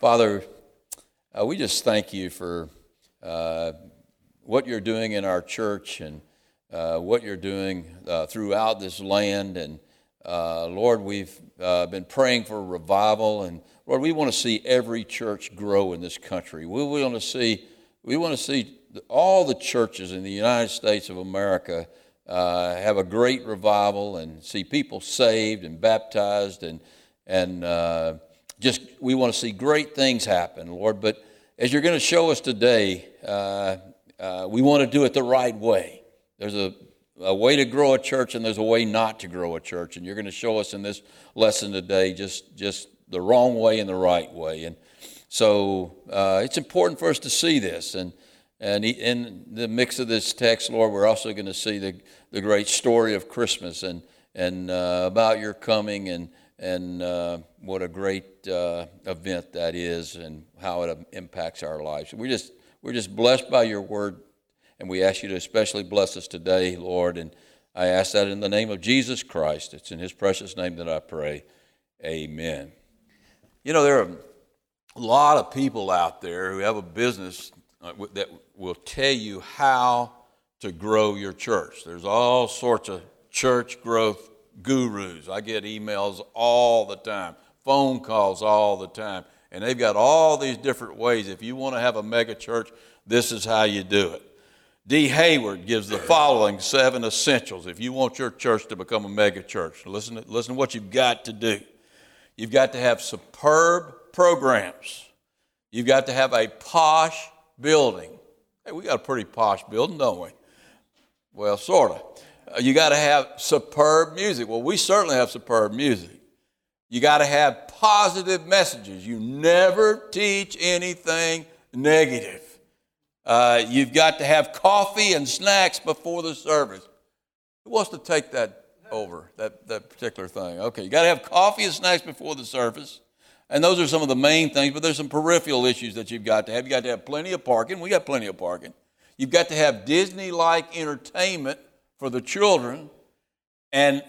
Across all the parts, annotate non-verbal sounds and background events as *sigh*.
Father, uh, we just thank you for uh, what you're doing in our church and uh, what you're doing uh, throughout this land. And uh, Lord, we've uh, been praying for revival. And Lord, we want to see every church grow in this country. We want to see, we want to see all the churches in the United States of America have a great revival and see people saved and baptized and and just we want to see great things happen, Lord. But as you're going to show us today, uh, uh, we want to do it the right way. There's a, a way to grow a church, and there's a way not to grow a church. And you're going to show us in this lesson today just just the wrong way and the right way. And so uh, it's important for us to see this. And and in the mix of this text, Lord, we're also going to see the, the great story of Christmas and and uh, about your coming and and uh, what a great uh, event that is and how it impacts our lives. We're just, we're just blessed by your word, and we ask you to especially bless us today, Lord. And I ask that in the name of Jesus Christ. It's in his precious name that I pray. Amen. You know, there are a lot of people out there who have a business uh, that will tell you how to grow your church. There's all sorts of church growth gurus. I get emails all the time, phone calls all the time, and they've got all these different ways. If you want to have a mega church, this is how you do it. D. Hayward gives the following seven essentials if you want your church to become a mega church. Listen to, listen to what you've got to do. You've got to have superb programs. You've got to have a posh building. Hey, we got a pretty posh building, don't we? Well, sort of. Uh, you got to have superb music. Well, we certainly have superb music. You got to have positive messages. You never teach anything negative. Uh, you've got to have coffee and snacks before the service. Who wants to take that over, that, that particular thing? Okay, you got to have coffee and snacks before the service. And those are some of the main things, but there's some peripheral issues that you've got to have. You've got to have plenty of parking. We got plenty of parking. You've got to have Disney like entertainment for the children, and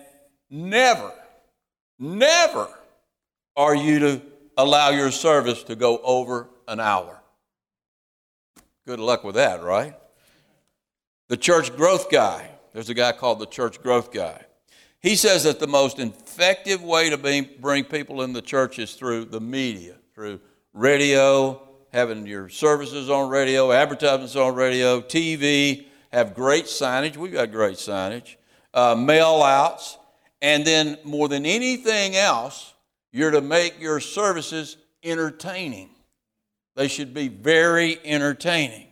never, never are you to allow your service to go over an hour. Good luck with that, right? The church growth guy, there's a guy called the church growth guy. He says that the most effective way to be, bring people in the church is through the media, through radio, having your services on radio, advertisements on radio, TV, have great signage. We've got great signage, uh, mail outs, and then more than anything else, you're to make your services entertaining. They should be very entertaining.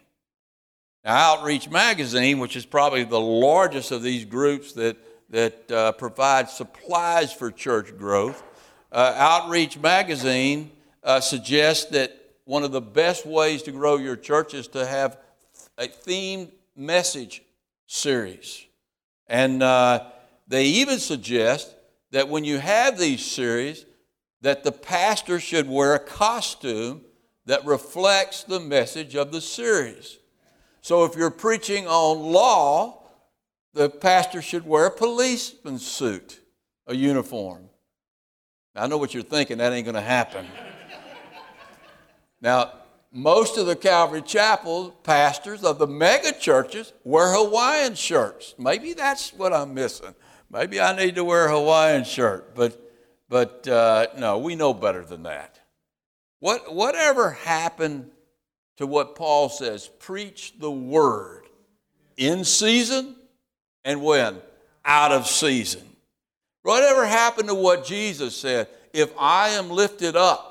Now, Outreach Magazine, which is probably the largest of these groups that, that uh, provide supplies for church growth, uh, Outreach Magazine uh, suggests that one of the best ways to grow your church is to have a themed message series. And uh, they even suggest that when you have these series, that the pastor should wear a costume that reflects the message of the series. So if you're preaching on law, the pastor should wear a policeman's suit, a uniform. I know what you're thinking, that ain't going to happen. *laughs* now, most of the Calvary Chapel pastors of the mega churches wear Hawaiian shirts. Maybe that's what I'm missing. Maybe I need to wear a Hawaiian shirt, but, but uh, no, we know better than that. What, whatever happened to what Paul says, preach the word in season and when? Out of season. Whatever happened to what Jesus said, if I am lifted up,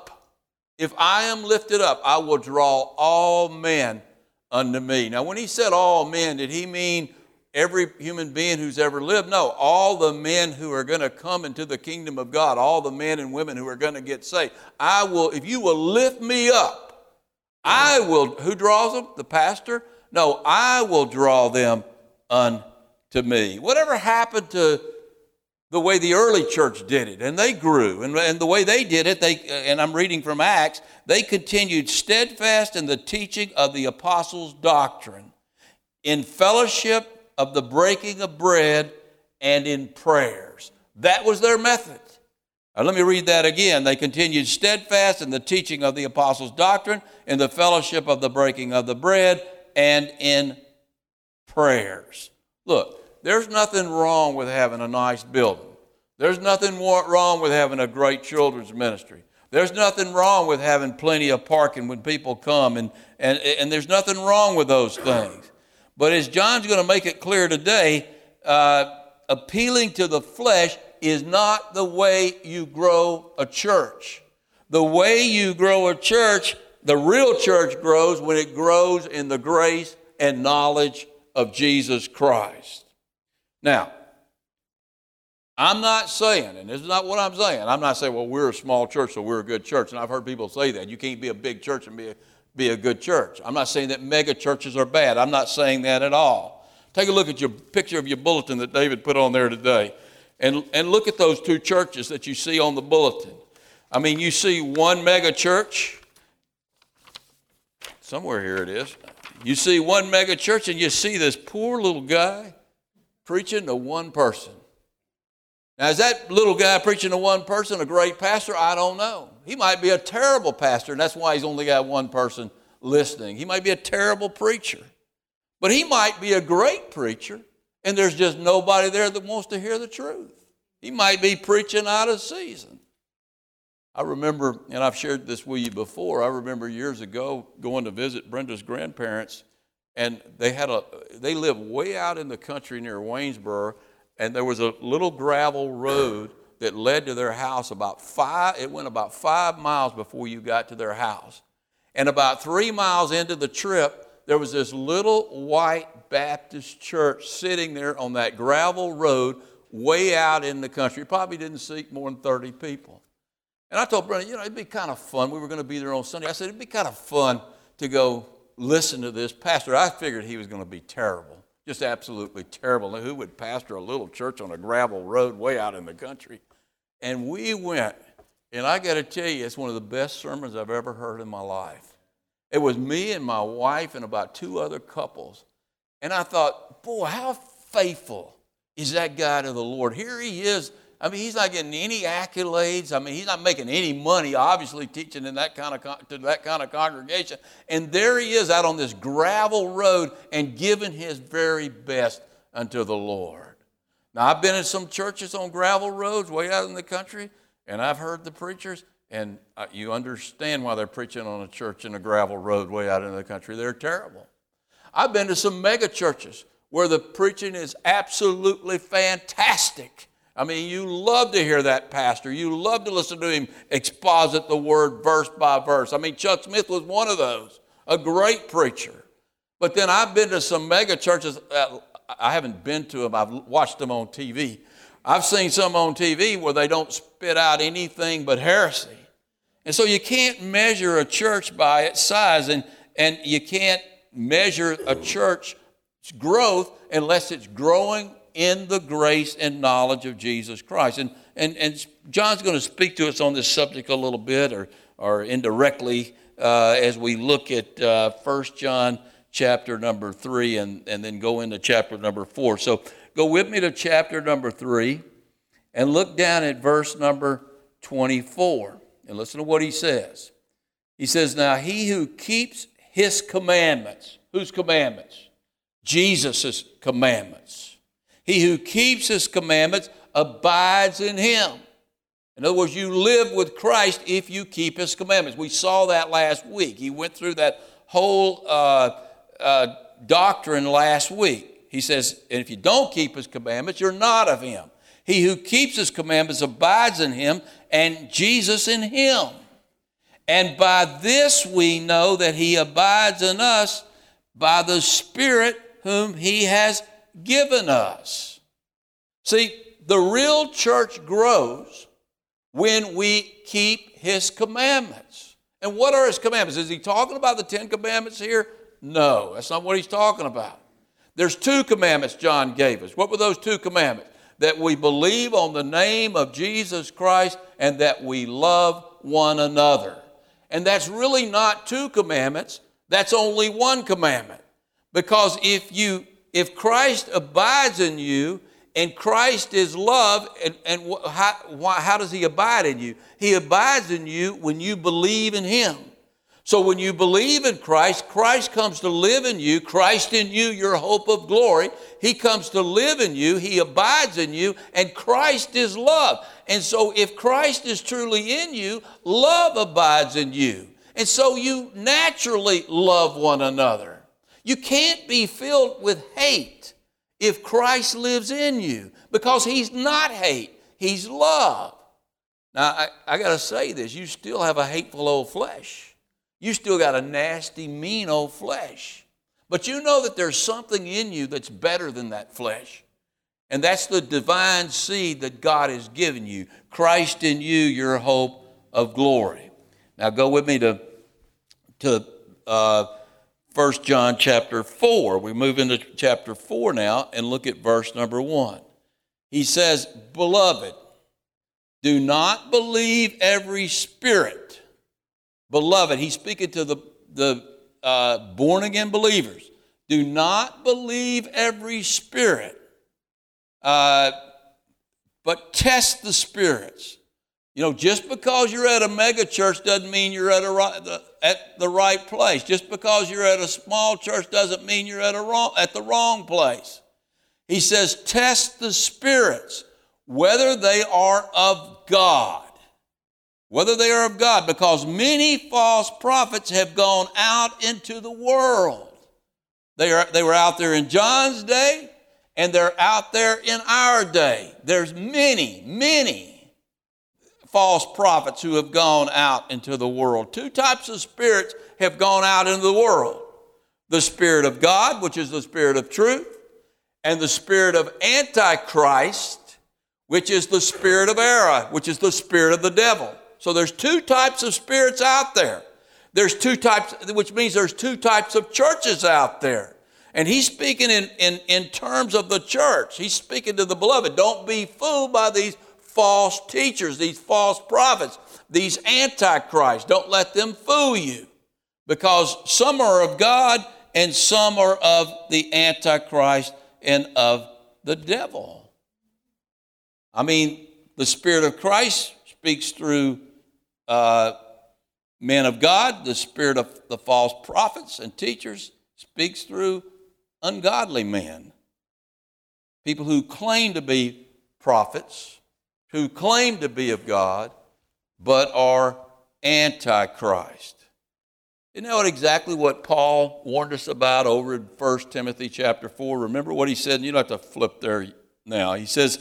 if I am lifted up, I will draw all men unto me. Now, when he said all men, did he mean every human being who's ever lived? No, all the men who are going to come into the kingdom of God, all the men and women who are going to get saved. I will, if you will lift me up, I will, who draws them? The pastor? No, I will draw them unto me. Whatever happened to the way the early church did it, and they grew. And, and the way they did it, they, and I'm reading from Acts, they continued steadfast in the teaching of the apostles' doctrine, in fellowship of the breaking of bread, and in prayers. That was their method. Uh, let me read that again. They continued steadfast in the teaching of the apostles' doctrine, in the fellowship of the breaking of the bread, and in prayers. Look, there's nothing wrong with having a nice building. There's nothing wrong with having a great children's ministry. There's nothing wrong with having plenty of parking when people come, and, and, and there's nothing wrong with those things. But as John's going to make it clear today, uh, appealing to the flesh is not the way you grow a church. The way you grow a church, the real church grows when it grows in the grace and knowledge of Jesus Christ. Now, I'm not saying, and this is not what I'm saying, I'm not saying, well, we're a small church, so we're a good church. And I've heard people say that. You can't be a big church and be a, be a good church. I'm not saying that mega churches are bad. I'm not saying that at all. Take a look at your picture of your bulletin that David put on there today. And, and look at those two churches that you see on the bulletin. I mean, you see one mega church. Somewhere here it is. You see one mega church, and you see this poor little guy preaching to one person. Now, is that little guy preaching to one person a great pastor? I don't know. He might be a terrible pastor, and that's why he's only got one person listening. He might be a terrible preacher. But he might be a great preacher, and there's just nobody there that wants to hear the truth. He might be preaching out of season. I remember, and I've shared this with you before, I remember years ago going to visit Brenda's grandparents, and they had a they lived way out in the country near Waynesboro, and there was a little gravel road that led to their house about five, it went about five miles before you got to their house. And about three miles into the trip, there was this little white Baptist church sitting there on that gravel road way out in the country. Probably didn't seat more than 30 people. And I told Brenda, you know, it'd be kind of fun. We were going to be there on Sunday. I said, it'd be kind of fun to go listen to this pastor. I figured he was going to be terrible. Just absolutely terrible. Who would pastor a little church on a gravel road way out in the country? And we went, and I got to tell you, it's one of the best sermons I've ever heard in my life. It was me and my wife and about two other couples. And I thought, boy, how faithful is that guy to the Lord? Here he is I mean, he's not getting any accolades. I mean, he's not making any money, obviously, teaching in that kind of to that kind of congregation. And there he is out on this gravel road and giving his very best unto the Lord. Now, I've been in some churches on gravel roads way out in the country, and I've heard the preachers, and uh, you understand why they're preaching on a church in a gravel road way out in the country. They're terrible. I've been to some mega churches where the preaching is absolutely fantastic I mean, you love to hear that pastor. You love to listen to him exposit the word verse by verse. I mean, Chuck Smith was one of those, a great preacher. But then I've been to some mega churches. I haven't been to them, I've watched them on TV. I've seen some on TV where they don't spit out anything but heresy. And so you can't measure a church by its size, and, and you can't measure a church's growth unless it's growing in the grace and knowledge of Jesus Christ. And, and, and John's going to speak to us on this subject a little bit or, or indirectly uh, as we look at uh, 1 John chapter number 3 and, and then go into chapter number 4. So go with me to chapter number 3 and look down at verse number 24 and listen to what he says. He says, Now he who keeps his commandments, whose commandments? Jesus' commandments he who keeps his commandments abides in him. In other words, you live with Christ if you keep his commandments. We saw that last week. He went through that whole uh, uh, doctrine last week. He says, and if you don't keep his commandments, you're not of him. He who keeps his commandments abides in him, and Jesus in him. And by this we know that he abides in us by the Spirit whom he has given us. See, the real church grows when we keep his commandments. And what are his commandments? Is he talking about the Ten Commandments here? No, that's not what he's talking about. There's two commandments John gave us. What were those two commandments? That we believe on the name of Jesus Christ and that we love one another. And that's really not two commandments, that's only one commandment. Because if you if Christ abides in you and Christ is love. And, and how, why, how does He abide in you? He abides in you when you believe in Him. So when you believe in Christ, Christ comes to live in you, Christ in you, your hope of glory. He comes to live in you, He abides in you, and Christ is love. And so if Christ is truly in you, love abides in you. And so you naturally love one another. You can't be filled with hate if Christ lives in you because He's not hate, He's love. Now, I, I got to say this you still have a hateful old flesh. You still got a nasty, mean old flesh. But you know that there's something in you that's better than that flesh. And that's the divine seed that God has given you. Christ in you, your hope of glory. Now go with me to, to uh, 1 John chapter 4. We move into chapter 4 now and look at verse number 1. He says, Beloved, do not believe every spirit. Beloved, he's speaking to the, the uh, born again believers. Do not believe every spirit uh, but test the spirits. You know, just because you're at a mega church doesn't mean you're at, a the, at the right place. Just because you're at a small church doesn't mean you're at, a wrong, at the wrong place. He says, test the spirits, whether they are of God. Whether they are of God, because many false prophets have gone out into the world. They, are, they were out there in John's day, and they're out there in our day. There's many, many false prophets who have gone out into the world. Two types of spirits have gone out into the world the Spirit of God, which is the Spirit of truth, and the Spirit of Antichrist, which is the Spirit of error, which is the Spirit of the devil. So there's two types of spirits out there. There's two types, which means there's two types of churches out there. And he's speaking in, in, in terms of the church. He's speaking to the beloved. Don't be fooled by these false teachers, these false prophets, these antichrists. Don't let them fool you because some are of God and some are of the antichrist and of the devil. I mean, the Spirit of Christ speaks through uh, men of God, the Spirit of the false prophets and teachers speaks through ungodly men, people who claim to be prophets, who claim to be of God, but are antichrist. You know exactly what Paul warned us about over in 1 Timothy chapter 4? Remember what he said? You don't have to flip there now. He says,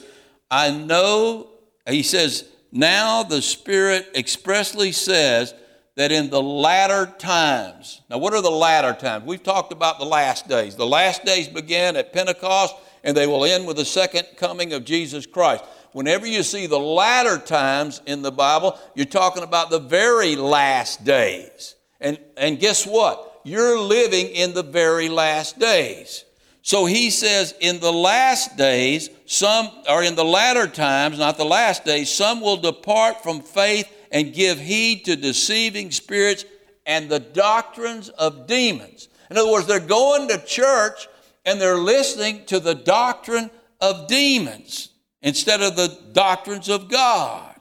I know, he says, now the Spirit expressly says that in the latter times, now what are the latter times? We've talked about the last days. The last days began at Pentecost and they will end with the second coming of Jesus Christ. Whenever you see the latter times in the Bible, you're talking about the very last days. And, and guess what? You're living in the very last days. So he says, in the last days, some, or in the latter times, not the last days, some will depart from faith and give heed to deceiving spirits and the doctrines of demons. In other words, they're going to church and they're listening to the doctrine of demons instead of the doctrines of God.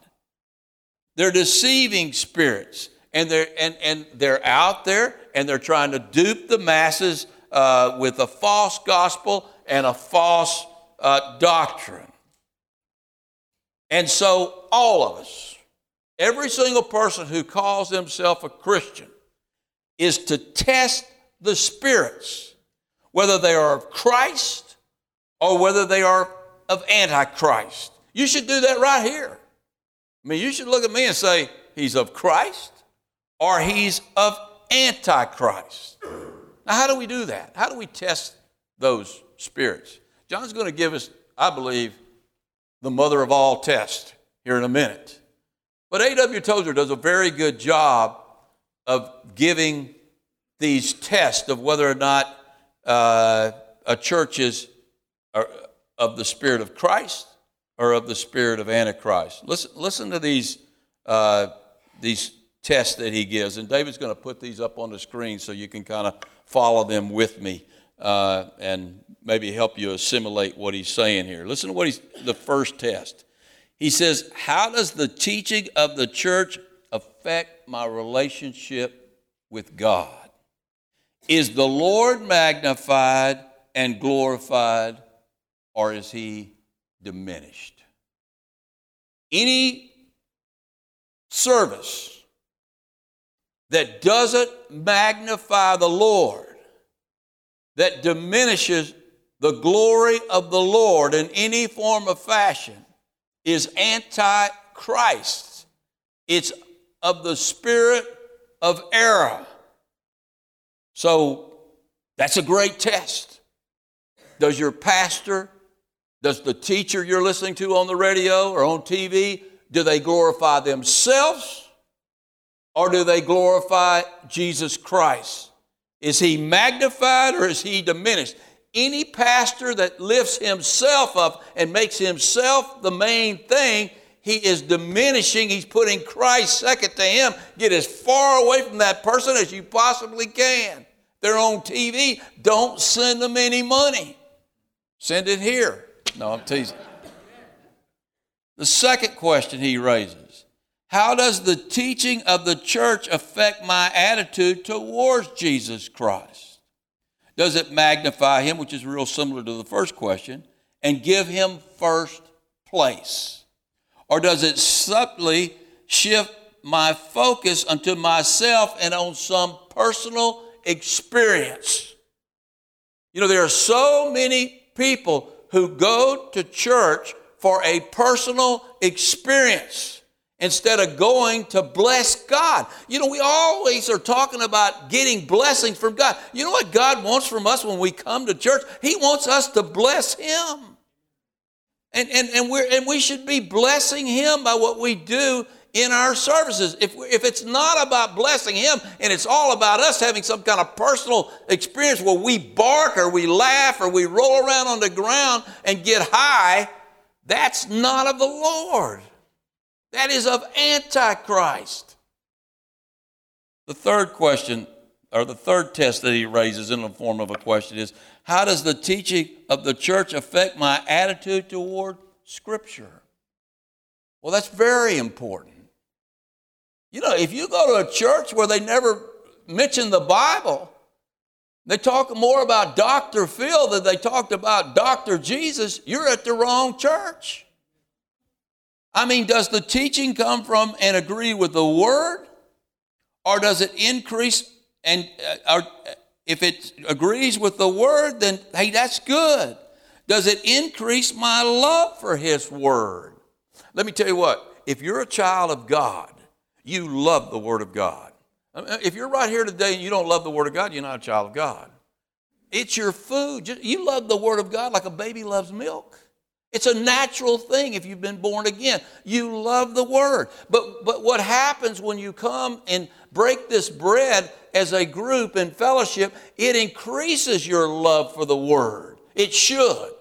They're deceiving spirits and they're, and, and they're out there and they're trying to dupe the masses uh, with a false gospel and a false uh, doctrine. And so, all of us, Every single person who calls himself a Christian is to test the spirits, whether they are of Christ or whether they are of Antichrist. You should do that right here. I mean, you should look at me and say, he's of Christ or he's of Antichrist. Now, how do we do that? How do we test those spirits? John's going to give us, I believe, the mother of all tests here in a minute. But A.W. Tozer does a very good job of giving these tests of whether or not uh, a church is uh, of the Spirit of Christ or of the Spirit of Antichrist. Listen, listen to these, uh, these tests that he gives. And David's going to put these up on the screen so you can kind of follow them with me. uh, and maybe help you assimilate what he's saying here. Listen to what he's the first test. He says, How does the teaching of the church affect my relationship with God? Is the Lord magnified and glorified, or is he diminished? Any service that doesn't magnify the Lord, that diminishes the glory of the Lord in any form of fashion, is anti Christ. It's of the spirit of error. So that's a great test. Does your pastor, does the teacher you're listening to on the radio or on TV, do they glorify themselves or do they glorify Jesus Christ? Is he magnified or is he diminished? Any pastor that lifts himself up and makes himself the main thing, he is diminishing. He's putting Christ second to him. Get as far away from that person as you possibly can. They're on TV. Don't send them any money. Send it here. No, I'm teasing. The second question he raises How does the teaching of the church affect my attitude towards Jesus Christ? Does it magnify him, which is real similar to the first question, and give him first place? Or does it subtly shift my focus unto myself and on some personal experience. You know, there are so many people who go to church for a personal experience instead of going to bless God. You know, we always are talking about getting blessings from God. You know what God wants from us when we come to church? He wants us to bless Him. And, and, and, we're, and we should be blessing Him by what we do in our services. If, if it's not about blessing Him and it's all about us having some kind of personal experience where we bark or we laugh or we roll around on the ground and get high, that's not of the Lord. That is of Antichrist. The third question, or the third test that he raises in the form of a question is how does the teaching of the church affect my attitude toward Scripture? Well, that's very important. You know, if you go to a church where they never mention the Bible, they talk more about Dr. Phil than they talked about Dr. Jesus, you're at the wrong church. I mean, does the teaching come from and agree with the Word? Or does it increase and uh, if it agrees with the Word, then hey, that's good. Does it increase my love for His Word? Let me tell you what, if you're a child of God, you love the Word of God. If you're right here today and you don't love the Word of God, you're not a child of God. It's your food. You love the Word of God like a baby loves milk. It's a natural thing if you've been born again. You love the Word. But, but what happens when you come and break this bread as a group in fellowship, it increases your love for the Word. It should.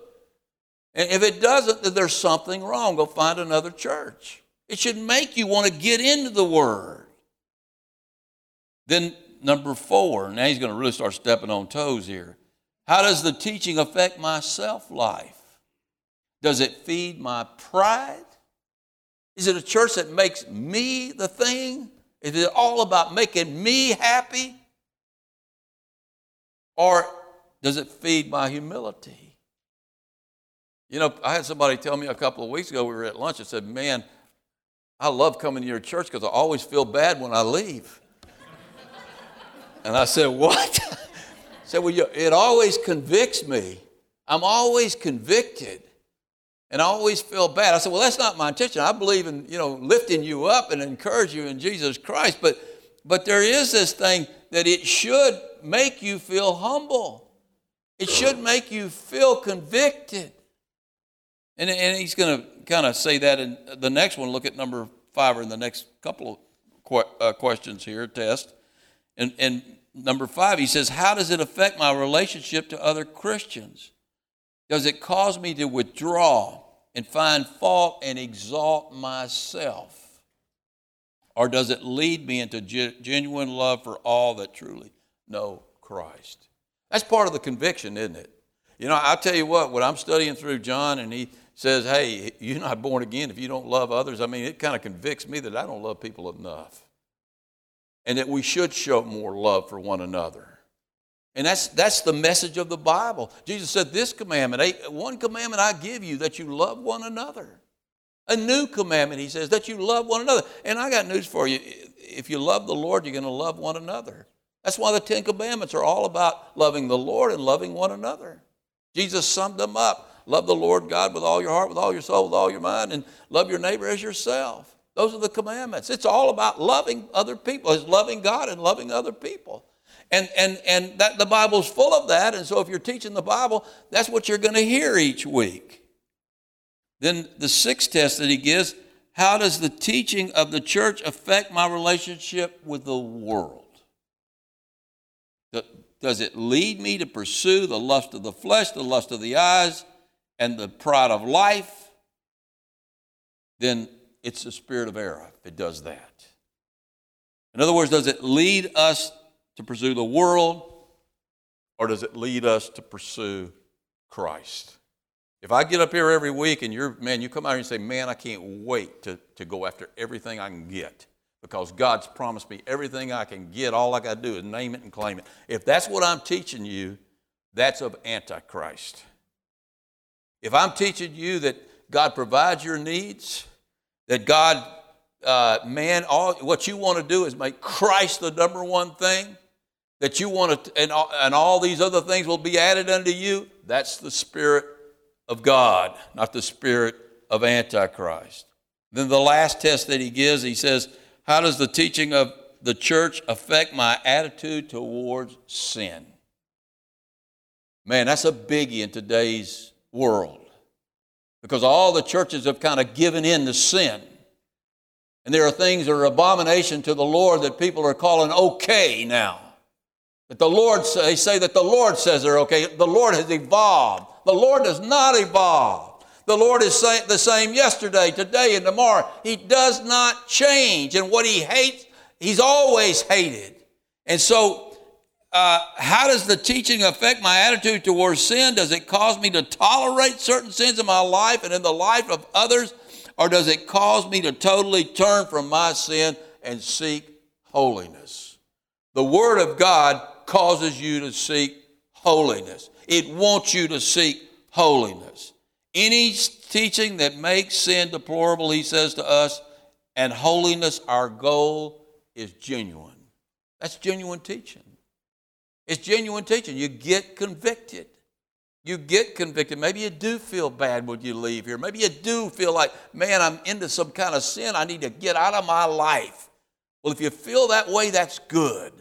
And if it doesn't, then there's something wrong. Go find another church. It should make you want to get into the Word. Then, number four, now he's going to really start stepping on toes here. How does the teaching affect my self life? Does it feed my pride? Is it a church that makes me the thing? Is it all about making me happy? Or does it feed my humility? You know, I had somebody tell me a couple of weeks ago, we were at lunch, and said, Man, I love coming to your church because I always feel bad when I leave. and I said, What? I *laughs* said, Well, it always convicts me. I'm always convicted. And I always feel bad. I said, Well, that's not my intention. I believe in, you know, lifting you up and encourage you in Jesus Christ. But but there is this thing that it should make you feel humble. It should make you feel convicted. And, and he's going to kind of say that in the next one. Look at number five or in the next couple of uh, questions here, test. And, and number five, he says, How does it affect my relationship to other Christians? Does it cause me to withdraw and find fault and exalt myself? Or does it lead me into genuine love for all that truly know Christ? That's part of the conviction, isn't it? You know, I'll tell you what, when I'm studying through John and he says, hey, you're not born again if you don't love others, I mean, it kind of convicts me that I don't love people enough. And that we should show more love for one another. And that's, that's the message of the Bible. Jesus said, This commandment, one commandment I give you, that you love one another. A new commandment, he says, that you love one another. And I got news for you. If you love the Lord, you're going to love one another. That's why the Ten Commandments are all about loving the Lord and loving one another. Jesus summed them up. Love the Lord God with all your heart, with all your soul, with all your mind, and love your neighbor as yourself. Those are the commandments. It's all about loving other people. It's loving God and loving other people. And, and, and that, the Bible's full of that. And so if you're teaching the Bible, that's what you're going to hear each week. Then the sixth test that he gives how does the teaching of the church affect my relationship with the world? Does it lead me to pursue the lust of the flesh, the lust of the eyes, and the pride of life? Then it's the spirit of error if it does that. In other words, does it lead us to pursue the world or does it lead us to pursue Christ? If I get up here every week and you're, man, you come out here and say, man, I can't wait to, to go after everything I can get because God's promised me everything I can get. All I got to do is name it and claim it. If that's what I'm teaching you, that's of Antichrist. If I'm teaching you that God provides your needs, that God, uh, man, all what you want to do is make Christ the number one thing, that you want to, and and all these other things will be added unto you, that's the spirit of God, not the spirit of Antichrist. Then the last test that he gives, he says, How does the teaching of the church affect my attitude towards sin? Man, that's a biggie in today's world because all the churches have kind of given in to sin. And there are things that are abomination to the Lord that people are calling okay now. That the Lord, they say that the Lord says they're okay. The Lord has evolved. The Lord does not evolve. The Lord is the same yesterday, today, and tomorrow. He does not change. And what He hates, He's always hated. And so, uh, how does the teaching affect my attitude towards sin? Does it cause me to tolerate certain sins in my life and in the life of others? Or does it cause me to totally turn from my sin and seek holiness? The Word of God causes you to seek holiness. It wants you to seek holiness. Any teaching that makes sin deplorable, he says to us, and holiness, our goal, is genuine. That's genuine teaching. It's genuine teaching. You get convicted. You get convicted. Maybe you do feel bad when you leave here. Maybe you do feel like, man, I'm into some kind of sin. I need to get out of my life. Well, if you feel that way, that's good.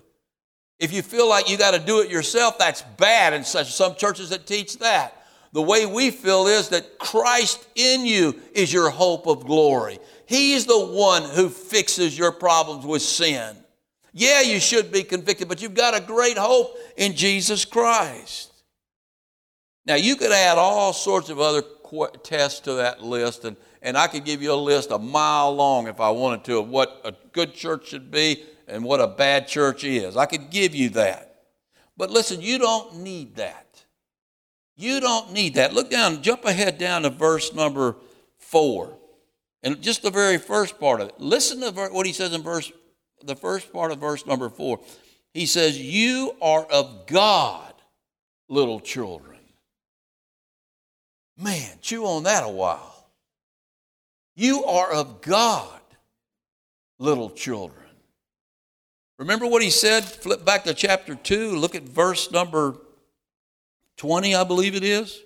If you feel like you got to do it yourself, that's bad. And such some churches that teach that. The way we feel is that Christ in you is your hope of glory. He's the one who fixes your problems with sin. Yeah, you should be convicted, but you've got a great hope in Jesus Christ. Now, you could add all sorts of other tests to that list, and, and I could give you a list a mile long if I wanted to of what a good church should be and what a bad church is. I could give you that. But listen, you don't need that. You don't need that. Look down, jump ahead down to verse number four. And just the very first part of it. Listen to what he says in verse, the first part of verse number four. He says, You are of God, little children. Man, chew on that a while. You are of God, little children. Remember what he said? Flip back to chapter 2, look at verse number 20, I believe it is.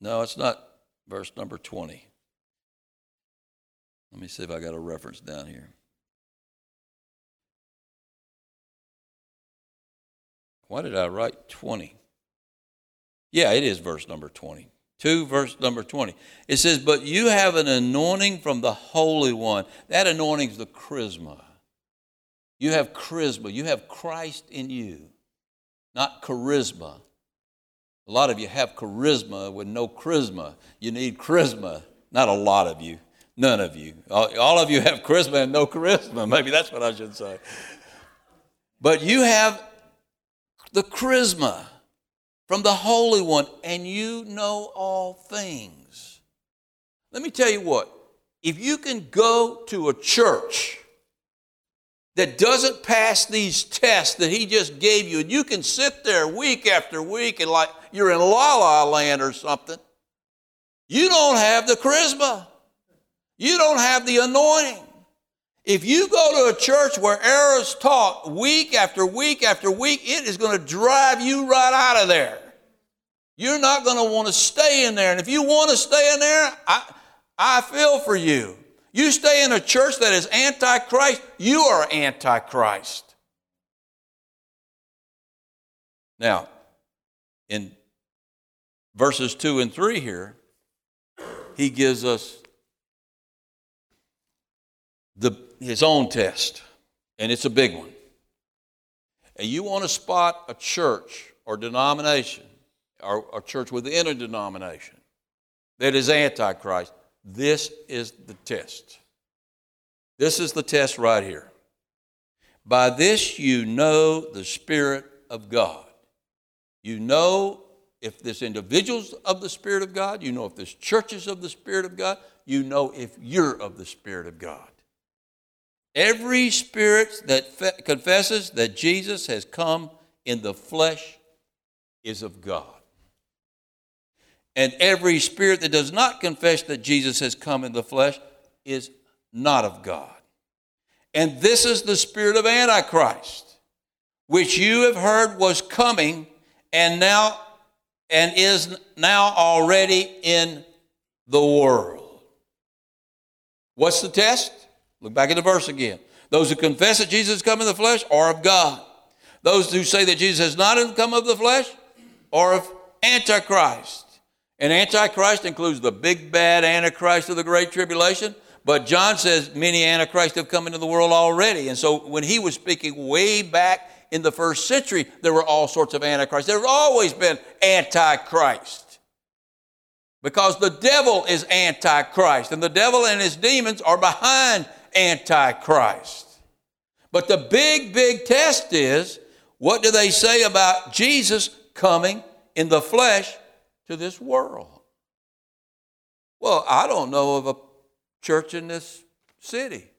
No, it's not verse number 20. Let me see if I got a reference down here. Why did I write 20? Yeah, it is verse number 20. 2, verse number 20. It says, But you have an anointing from the Holy One. That anointing is the chrisma. You have charisma. You have Christ in you, not charisma. A lot of you have charisma with no charisma. You need charisma. Not a lot of you. None of you. All of you have charisma and no charisma. *laughs* Maybe that's what I should say. But you have the chrisma from the Holy One, and you know all things. Let me tell you what, if you can go to a church that doesn't pass these tests that he just gave you, and you can sit there week after week and like you're in la la land or something, you don't have the chrisma. You don't have the anointing. If you go to a church where error is taught week after week after week, it is going to drive you right out of there. You're not going to want to stay in there. And if you want to stay in there, I, I feel for you. You stay in a church that is antichrist, you are antichrist. Now, in verses 2 and 3 here, he gives us the, his own test, and it's a big one. And you want to spot a church or denomination, or a church within a denomination that is antichrist, this is the test. This is the test right here. By this you know the Spirit of God. You know if this individual's of the Spirit of God, you know if this church is of the Spirit of God, you know if you're of the Spirit of God. Every spirit that fe- confesses that Jesus has come in the flesh is of God. And every spirit that does not confess that Jesus has come in the flesh is not of God. And this is the spirit of Antichrist, which you have heard was coming and now and is now already in the world. What's the test? Look back at the verse again. Those who confess that Jesus has come in the flesh are of God. Those who say that Jesus has not come of the flesh are of Antichrist. And Antichrist includes the big bad Antichrist of the Great Tribulation. But John says many Antichrists have come into the world already. And so when he was speaking way back in the first century, there were all sorts of Antichrists. There have always been Antichrist. Because the devil is Antichrist, and the devil and his demons are behind Antichrist. But the big, big test is what do they say about Jesus coming in the flesh to this world? Well, I don't know of a church in this city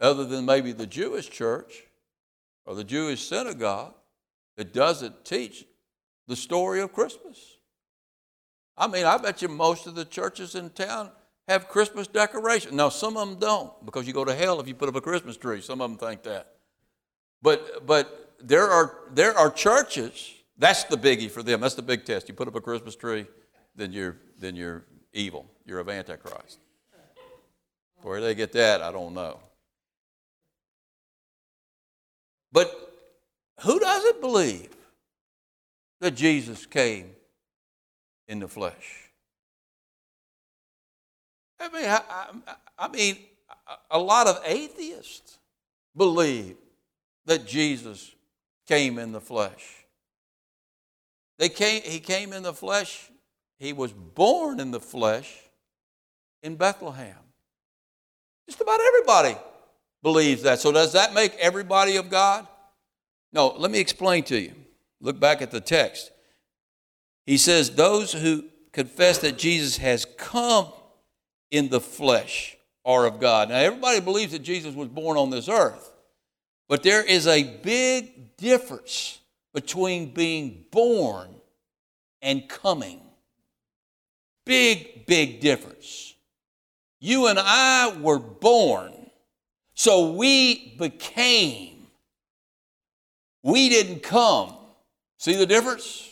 other than maybe the Jewish church or the Jewish synagogue that doesn't teach the story of Christmas. I mean, I bet you most of the churches in town have Christmas decorations. Now, some of them don't because you go to hell if you put up a Christmas tree. Some of them think that. But, but there, are, there are churches, that's the biggie for them. That's the big test. You put up a Christmas tree, then you're, then you're evil. You're of Antichrist. Where they get that, I don't know. But who doesn't believe that Jesus came in the flesh? I mean, I, I, I mean, a lot of atheists believe that Jesus came in the flesh. They came, he came in the flesh. He was born in the flesh in Bethlehem. Just about everybody believes that. So, does that make everybody of God? No, let me explain to you. Look back at the text. He says, Those who confess that Jesus has come in the flesh are of God. Now, everybody believes that Jesus was born on this earth, but there is a big difference between being born and coming. Big, big difference. You and I were born, so we became. We didn't come. See the difference?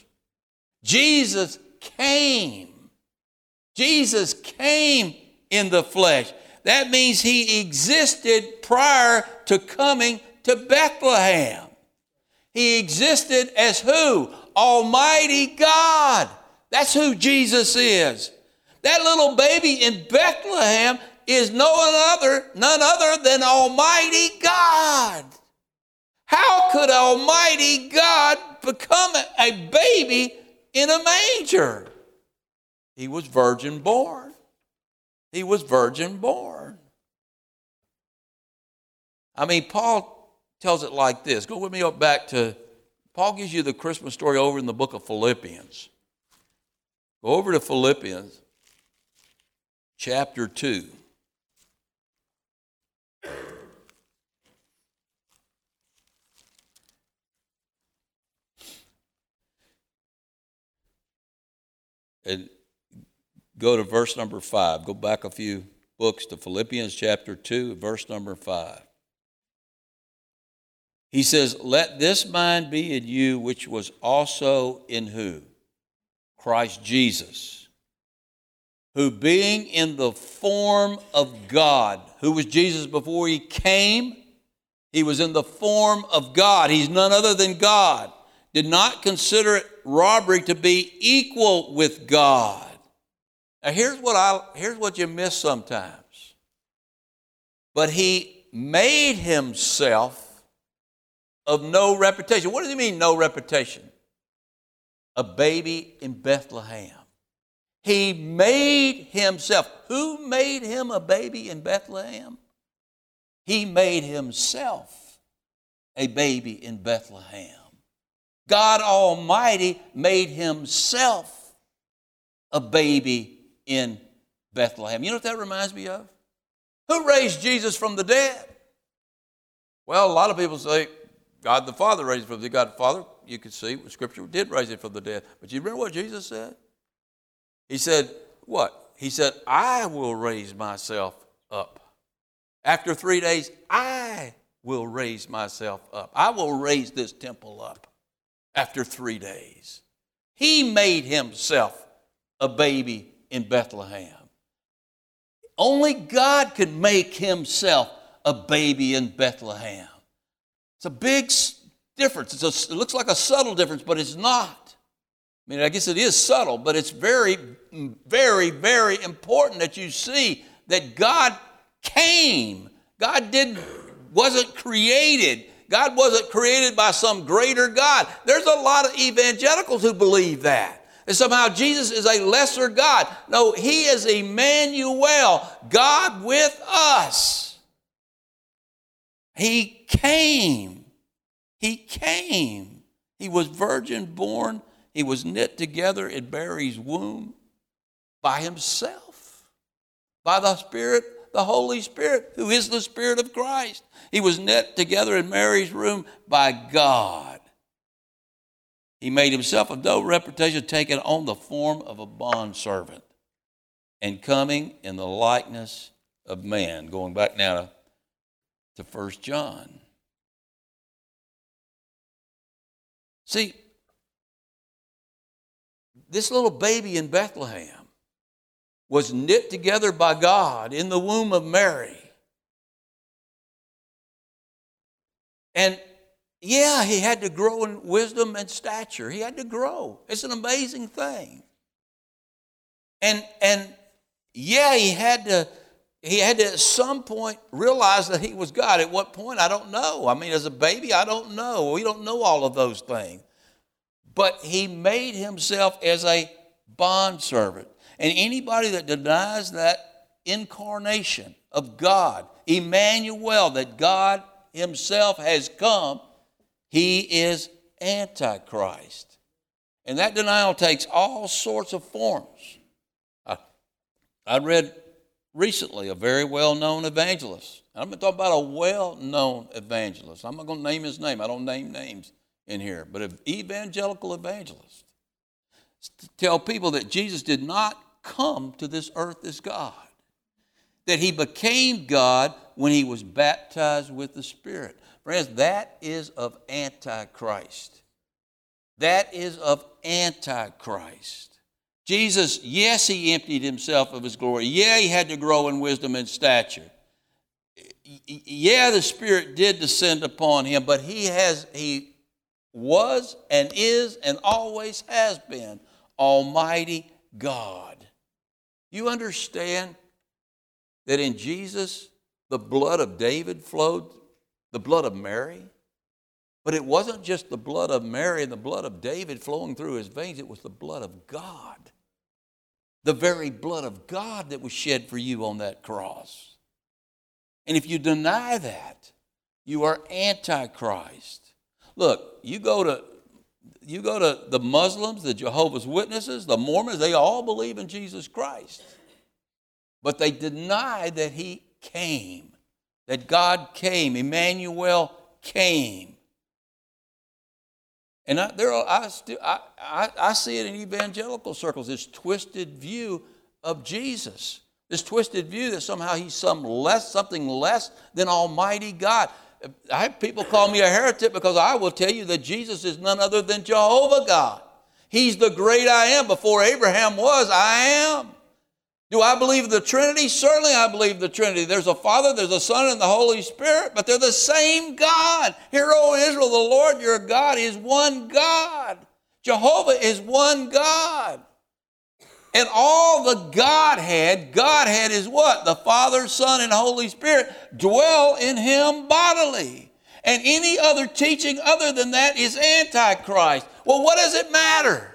Jesus came. Jesus came in the flesh. That means he existed prior to coming to Bethlehem. He existed as who? Almighty God. That's who Jesus is. That little baby in Bethlehem is no other, none other than Almighty God. How could Almighty God become a baby in a manger? He was virgin born. He was virgin born. I mean, Paul tells it like this. Go with me up back to Paul gives you the Christmas story over in the book of Philippians. Go over to Philippians chapter 2. And go to verse number 5. Go back a few books to Philippians chapter 2, verse number 5. He says, Let this mind be in you, which was also in who? Christ Jesus, who being in the form of God, who was Jesus before he came? He was in the form of God. He's none other than God. Did not consider it robbery to be equal with God. Now here's what I here's what you miss sometimes. But he made himself of no reputation. What does he mean, no reputation? A baby in Bethlehem. He made himself. Who made him a baby in Bethlehem? He made himself a baby in Bethlehem. God Almighty made himself a baby in Bethlehem. You know what that reminds me of? Who raised Jesus from the dead? Well, a lot of people say God the Father raised him from the dead. God the Father. You can see Scripture did raise him from the dead. But you remember what Jesus said? He said, What? He said, I will raise myself up. After three days, I will raise myself up. I will raise this temple up after three days. He made himself a baby in Bethlehem. Only God could make himself a baby in Bethlehem. It's a big difference. A, it looks like a subtle difference, but it's not. I mean, I guess it is subtle, but it's very, very, very important that you see that God came. God didn't, wasn't created. God wasn't created by some greater God. There's a lot of evangelicals who believe that. And somehow Jesus is a lesser God. No, He is Emmanuel, God with us. He came. He came. He was virgin born. He was knit together in Mary's womb by himself, by the Spirit, the Holy Spirit, who is the Spirit of Christ. He was knit together in Mary's womb by God. He made himself of no reputation, taking on the form of a bondservant and coming in the likeness of man. Going back now to to First John. See, this little baby in Bethlehem was knit together by God in the womb of Mary. And yeah, he had to grow in wisdom and stature. He had to grow. It's an amazing thing. And and yeah, he had to he had to at some point realize that he was God. At what point, I don't know. I mean, as a baby, I don't know. We don't know all of those things. But he made himself as a bondservant. And anybody that denies that incarnation of God, Emmanuel, that God himself has come, he is Antichrist. And that denial takes all sorts of forms. I, I read recently a very well known evangelist. I'm going to talk about a well known evangelist. I'm not going to name his name, I don't name names in here, but an evangelical evangelist. Tell people that Jesus did not come to this earth as God, that he became God when he was baptized with the Spirit. Friends, that is of Antichrist. That is of Antichrist. Jesus, yes, he emptied himself of his glory. Yeah, he had to grow in wisdom and stature. Yeah, the Spirit did descend upon him, but he has he was and is and always has been Almighty God. You understand that in Jesus the blood of David flowed, the blood of Mary? But it wasn't just the blood of Mary and the blood of David flowing through his veins, it was the blood of God the very blood of God that was shed for you on that cross. And if you deny that, you are antichrist. Look, you go to you go to the Muslims, the Jehovah's Witnesses, the Mormons, they all believe in Jesus Christ. But they deny that he came, that God came, Emmanuel came. And I, there are, I, still, I, I, I see it in evangelical circles, this twisted view of Jesus. This twisted view that somehow he's some less, something less than Almighty God. I have people call me a heretic because I will tell you that Jesus is none other than Jehovah God. He's the great I am. Before Abraham was, I am. Do I believe the Trinity? Certainly I believe the Trinity. There's a Father, there's a Son, and the Holy Spirit, but they're the same God. Hear, O Israel, the Lord your God is one God. Jehovah is one God. And all the Godhead, Godhead is what? The Father, Son, and Holy Spirit dwell in Him bodily. And any other teaching other than that is Antichrist. Well, what does it matter?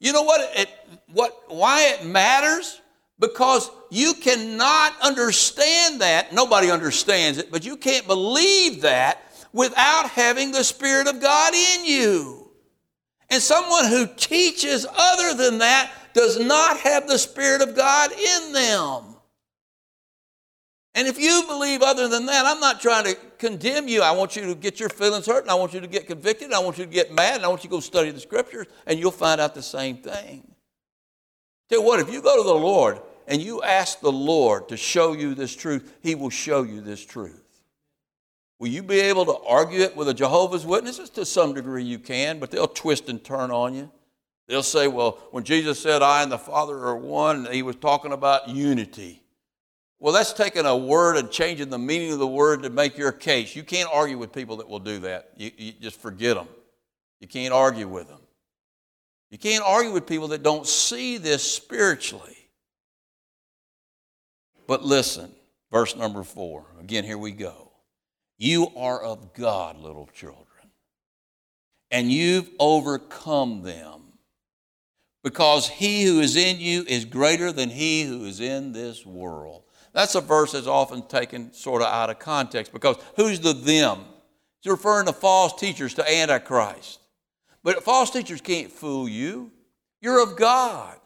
You know what? It, what why it matters? Because you cannot understand that. Nobody understands it, but you can't believe that without having the Spirit of God in you. And someone who teaches other than that does not have the Spirit of God in them. And if you believe other than that, I'm not trying to condemn you. I want you to get your feelings hurt, and I want you to get convicted, and I want you to get mad, and I want you to go study the scriptures, and you'll find out the same thing. Tell you what, if you go to the Lord and you ask the Lord to show you this truth, He will show you this truth. Will you be able to argue it with the Jehovah's Witnesses? To some degree, you can, but they'll twist and turn on you. They'll say, well, when Jesus said, I and the Father are one, he was talking about unity. Well, that's taking a word and changing the meaning of the word to make your case. You can't argue with people that will do that. You, you just forget them. You can't argue with them. You can't argue with people that don't see this spiritually. But listen, verse number four. Again, here we go. You are of God, little children, and you've overcome them because he who is in you is greater than he who is in this world. That's a verse that's often taken sort of out of context because who's the them? It's referring to false teachers, to Antichrist. But false teachers can't fool you. You're of God.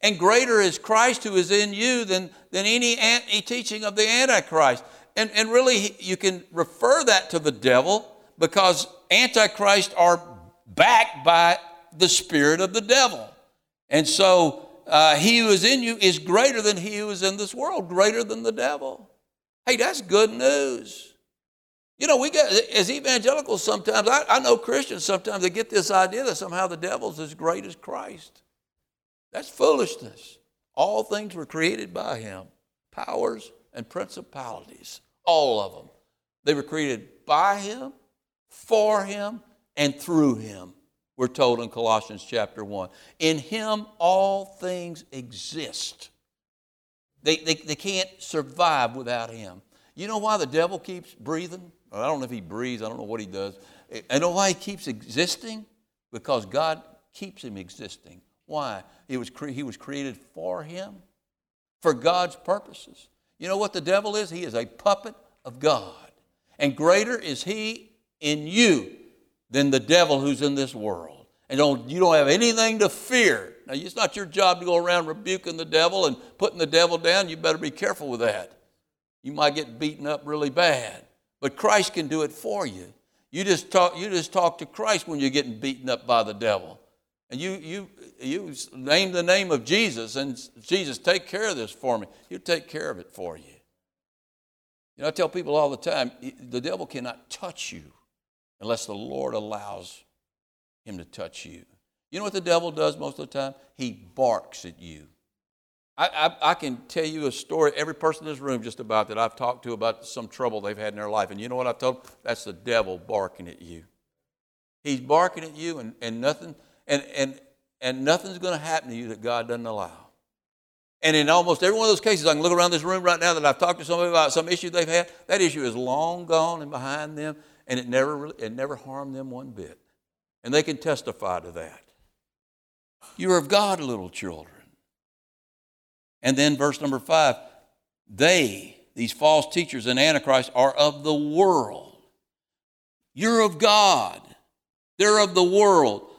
And greater is Christ who is in you than, than any, any teaching of the Antichrist. And, and really, you can refer that to the devil because Antichrist are backed by the spirit of the devil. And so uh, he who is in you is greater than he who is in this world, greater than the devil. Hey, that's good news. You know, we get, as evangelicals sometimes, I, I know Christians sometimes, they get this idea that somehow the devil's as great as Christ. That's foolishness. All things were created by him powers and principalities, all of them. They were created by him, for him, and through him we're told in Colossians chapter 1. In him, all things exist. They, they, they can't survive without him. You know why the devil keeps breathing? I don't know if he breathes, I don't know what he does. I know why he keeps existing? Because God keeps him existing. Why? He was, cre- he was created for him, for God's purposes. You know what the devil is? He is a puppet of God. And greater is he in you than the devil who's in this world. And don't, you don't have anything to fear. Now, it's not your job to go around rebuking the devil and putting the devil down. You better be careful with that. You might get beaten up really bad. But Christ can do it for you. You just talk, you just talk to Christ when you're getting beaten up by the devil. And you, you, you name the name of Jesus, and Jesus, take care of this for me. He'll take care of it for you. You know, I tell people all the time the devil cannot touch you unless the Lord allows him to touch you. You know what the devil does most of the time? He barks at you. I, I, I, can tell you a story, every person in this room just about that I've talked to about some trouble they've had in their life. And you know what I've told them? That's the devil barking at you. He's barking at you and, and nothing, and, and, and nothing's going to happen to you that God doesn't allow. And in almost every one of those cases, I can look around this room right now that I've talked to somebody about some issue they've had. That issue is long gone and behind them and it never, really, it never harmed them one bit. And they can testify to that. You're of God, little children. And then verse number five they, these false teachers and Antichrist, are of the world. You're of God. They're of the world.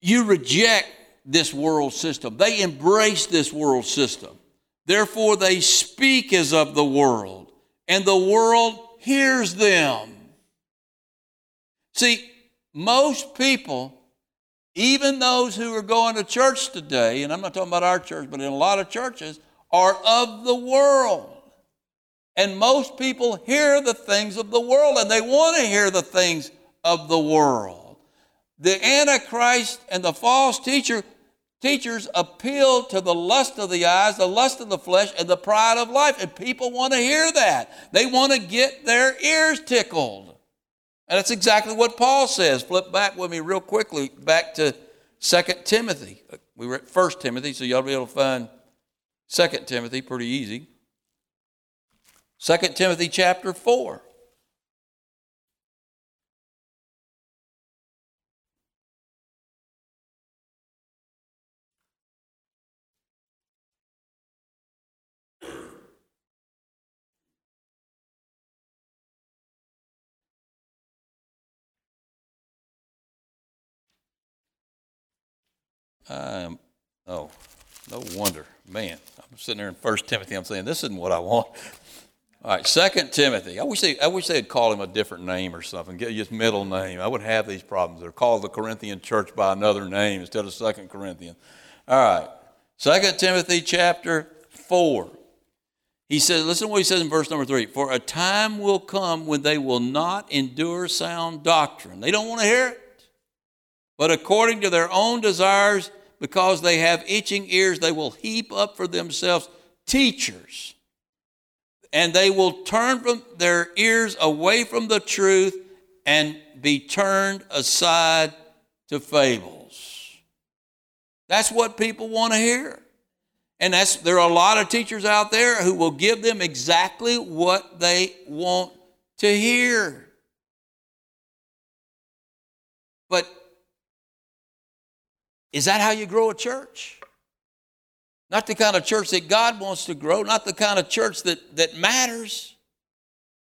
you reject this world system. They embrace this world system. Therefore, they speak as of the world, and the world hears them. See, most people, even those who are going to church today, and I'm not talking about our church, but in a lot of churches, are of the world. And most people hear the things of the world and they want to hear the things of the world. The Antichrist and the false teacher teachers appeal to the lust of the eyes, the lust of the flesh, and the pride of life. And people want to hear that. They want to get their ears tickled. And that's exactly what Paul says. Flip back with me real quickly back to 2 Timothy. We were at 1 Timothy, so y'all be able to find 2 Timothy pretty easy. 2 Timothy chapter 4. Um, oh, no wonder. Man, I'm sitting there in 1 Timothy, I'm saying, this isn't what I want. All right, Second Timothy. I wish they, I wish they'd call him a different name or something. Get his middle name. I wouldn't have these problems. They're called the Corinthian church by another name instead of Second Corinthians. All right, Second Timothy chapter four. He says, listen to what he says in verse number three. For a time will come when they will not endure sound doctrine. They don't want to hear it. But according to their own desires, because they have itching ears, they will heap up for themselves teachers and they will turn from their ears away from the truth and be turned aside to fables. That's what people want to hear. And that's there are a lot of teachers out there who will give them exactly what they want to hear. But is that how you grow a church? Not the kind of church that God wants to grow, not the kind of church that, that matters.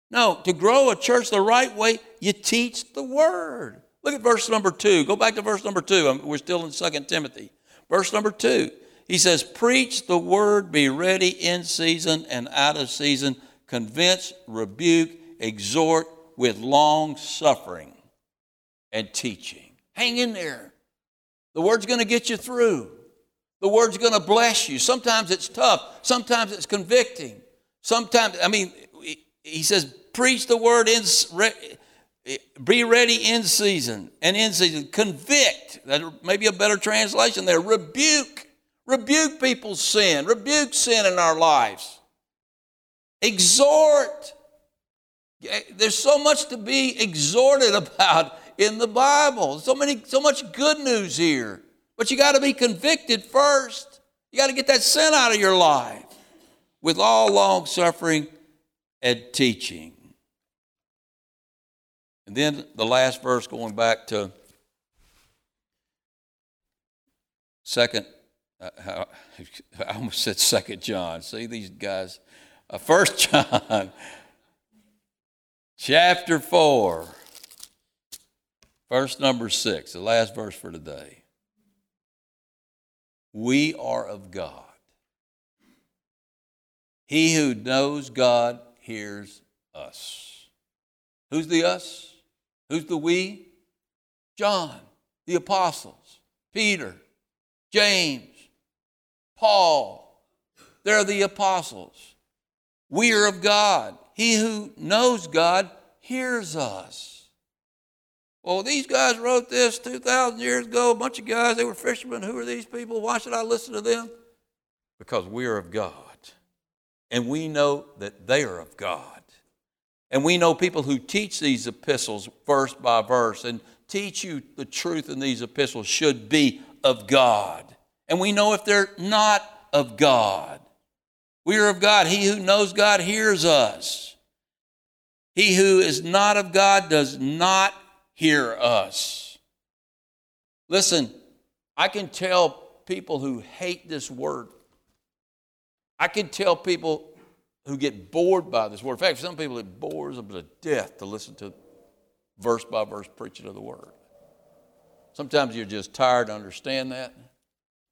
No, to grow a church the right way, you teach the word. Look at verse number two. Go back to verse number two. Um, we're still in Second Timothy. Verse number two. He says, Preach the word, be ready in season and out of season, convince, rebuke, exhort with long suffering and teaching. Hang in there. The word's going to get you through. The word's going to bless you. Sometimes it's tough. Sometimes it's convicting. Sometimes, I mean, he says, preach the word in, be ready in season and in season. Convict. That may be a better translation there. Rebuke. Rebuke people's sin. Rebuke sin in our lives. Exhort. Eh, there's so much to be exhorted *laughs* about in the Bible. So many, so much good news here. But you got to be convicted first. You got to get that sin out of your life with all long suffering and teaching. And then the last verse going back to second, uh, *laughs* I almost said second John. See these guys. Uh, First *laughs* John, chapter 4, verse number 6, the last verse for today. We are of God. He who knows God hears us. Who's the us? Who's the we? John, the apostles, Peter, James, Paul. They're the apostles. We are of God. He who knows God hears us. Well, these guys wrote this 2,000 years ago. A bunch of guys, they were fishermen. Who are these people? Why should I listen to them? Because we are of God. And we know that they are of God. And we know people who teach these epistles verse by verse and teach you the truth in these epistles should be of God. And we know if they're not of God. We are of God. He who knows God hears us. He who is not of God does not hear us. Listen, I can tell people who hate this word. I can tell people who get bored by this word. In fact, some people it bores them to death to listen to verse by verse preaching of the word. Sometimes you're just tired to understand that.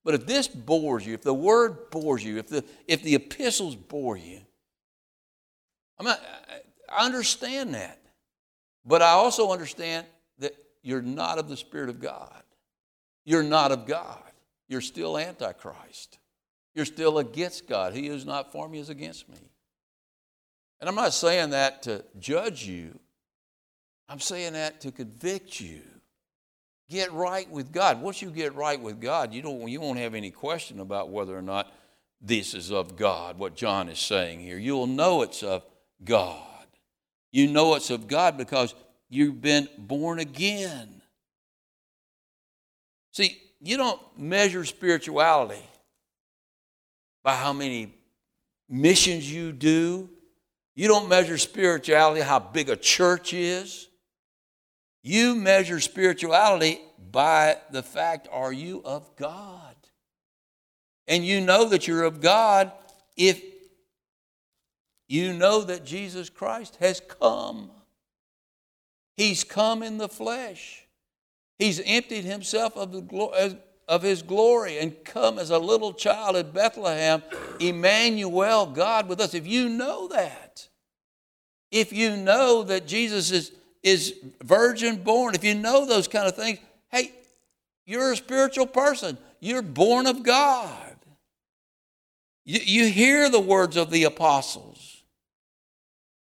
But if this bores you, if the word bores you, if the, if the epistles bore you, I'm not, I understand that. But I also understand you're not of the Spirit of God. You're not of God. You're still Antichrist. You're still against God. He who's not for me is against me. And I'm not saying that to judge you, I'm saying that to convict you. Get right with God. Once you get right with God, you, don't, you won't have any question about whether or not this is of God, what John is saying here. You will know it's of God. You know it's of God because you've been born again. See, you don't measure spirituality by how many missions you do. You don't measure spirituality how big a church is. You measure spirituality by the fact are you of God? And you know that you're of God if you know that Jesus Christ has come. He's come in the flesh. He's emptied himself of, the, of his glory and come as a little child at Bethlehem, Emmanuel, God with us. If you know that, if you know that Jesus is is virgin born, if you know those kind of things, hey, you're a spiritual person. You're born of God. You, you hear the words of the apostles.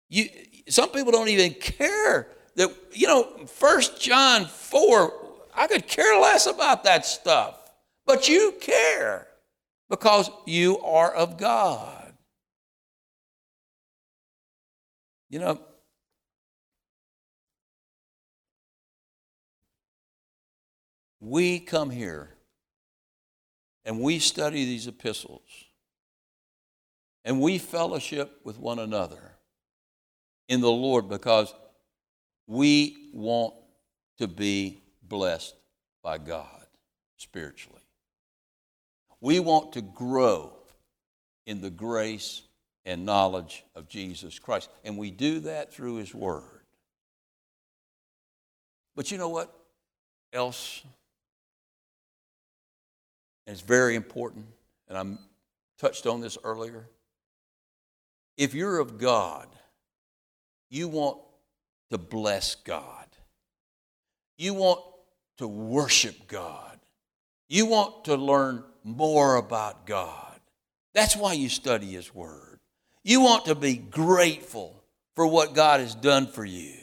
You, some people don't even care that, you know, First John 4, I could care less about that stuff. But you care because you are of God. You know, we come here and we study these epistles and we fellowship with one another in the Lord because we want to be blessed by God spiritually. We want to grow in the grace and knowledge of Jesus Christ. And we do that through His Word. But you know what else and it's very important, and I touched on this earlier. If you're of God, you want to bless God. You want to worship God. You want to learn more about God. That's why you study His Word. You want to be grateful for what God has done for you.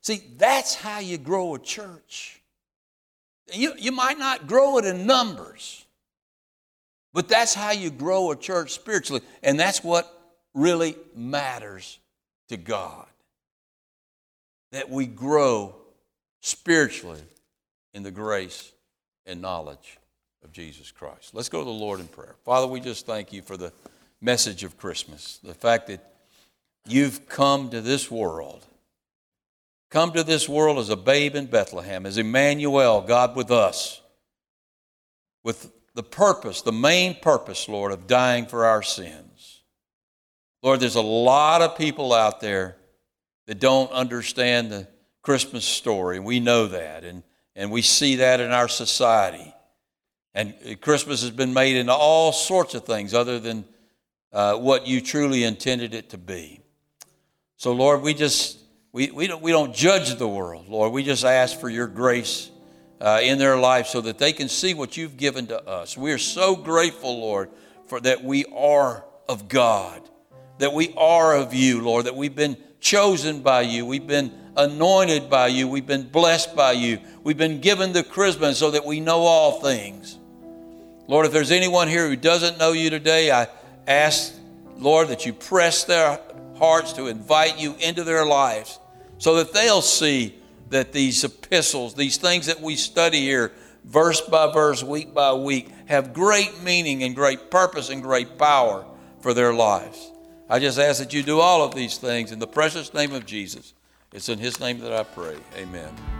See, that's how you grow a church. You, you might not grow it in numbers, but that's how you grow a church spiritually. And that's what really matters to God. That we grow spiritually in the grace and knowledge of Jesus Christ. Let's go to the Lord in prayer. Father, we just thank you for the message of Christmas, the fact that you've come to this world come to this world as a babe in Bethlehem, as Emmanuel, God with us, with the purpose, the main purpose, Lord, of dying for our sins. Lord, there's a lot of people out there that don't understand the Christmas story. We know that, and, and we see that in our society. And Christmas has been made into all sorts of things other than uh, what you truly intended it to be. So, Lord, we just we, we, don't, we don't judge the world, Lord. We just ask for your grace uh, in their life so that they can see what you've given to us. We are so grateful, Lord, for that we are of God, that we are of you, Lord, that we've been chosen by you, we've been anointed by you, we've been blessed by you, we've been given the chrisma so that we know all things. Lord, if there's anyone here who doesn't know you today, I ask, Lord, that you press their hearts to invite you into their lives so that they'll see that these epistles, these things that we study here, verse by verse, week by week, have great meaning and great purpose and great power for their lives. I just ask that you do all of these things in the precious name of Jesus. It's in His name that I pray. Amen.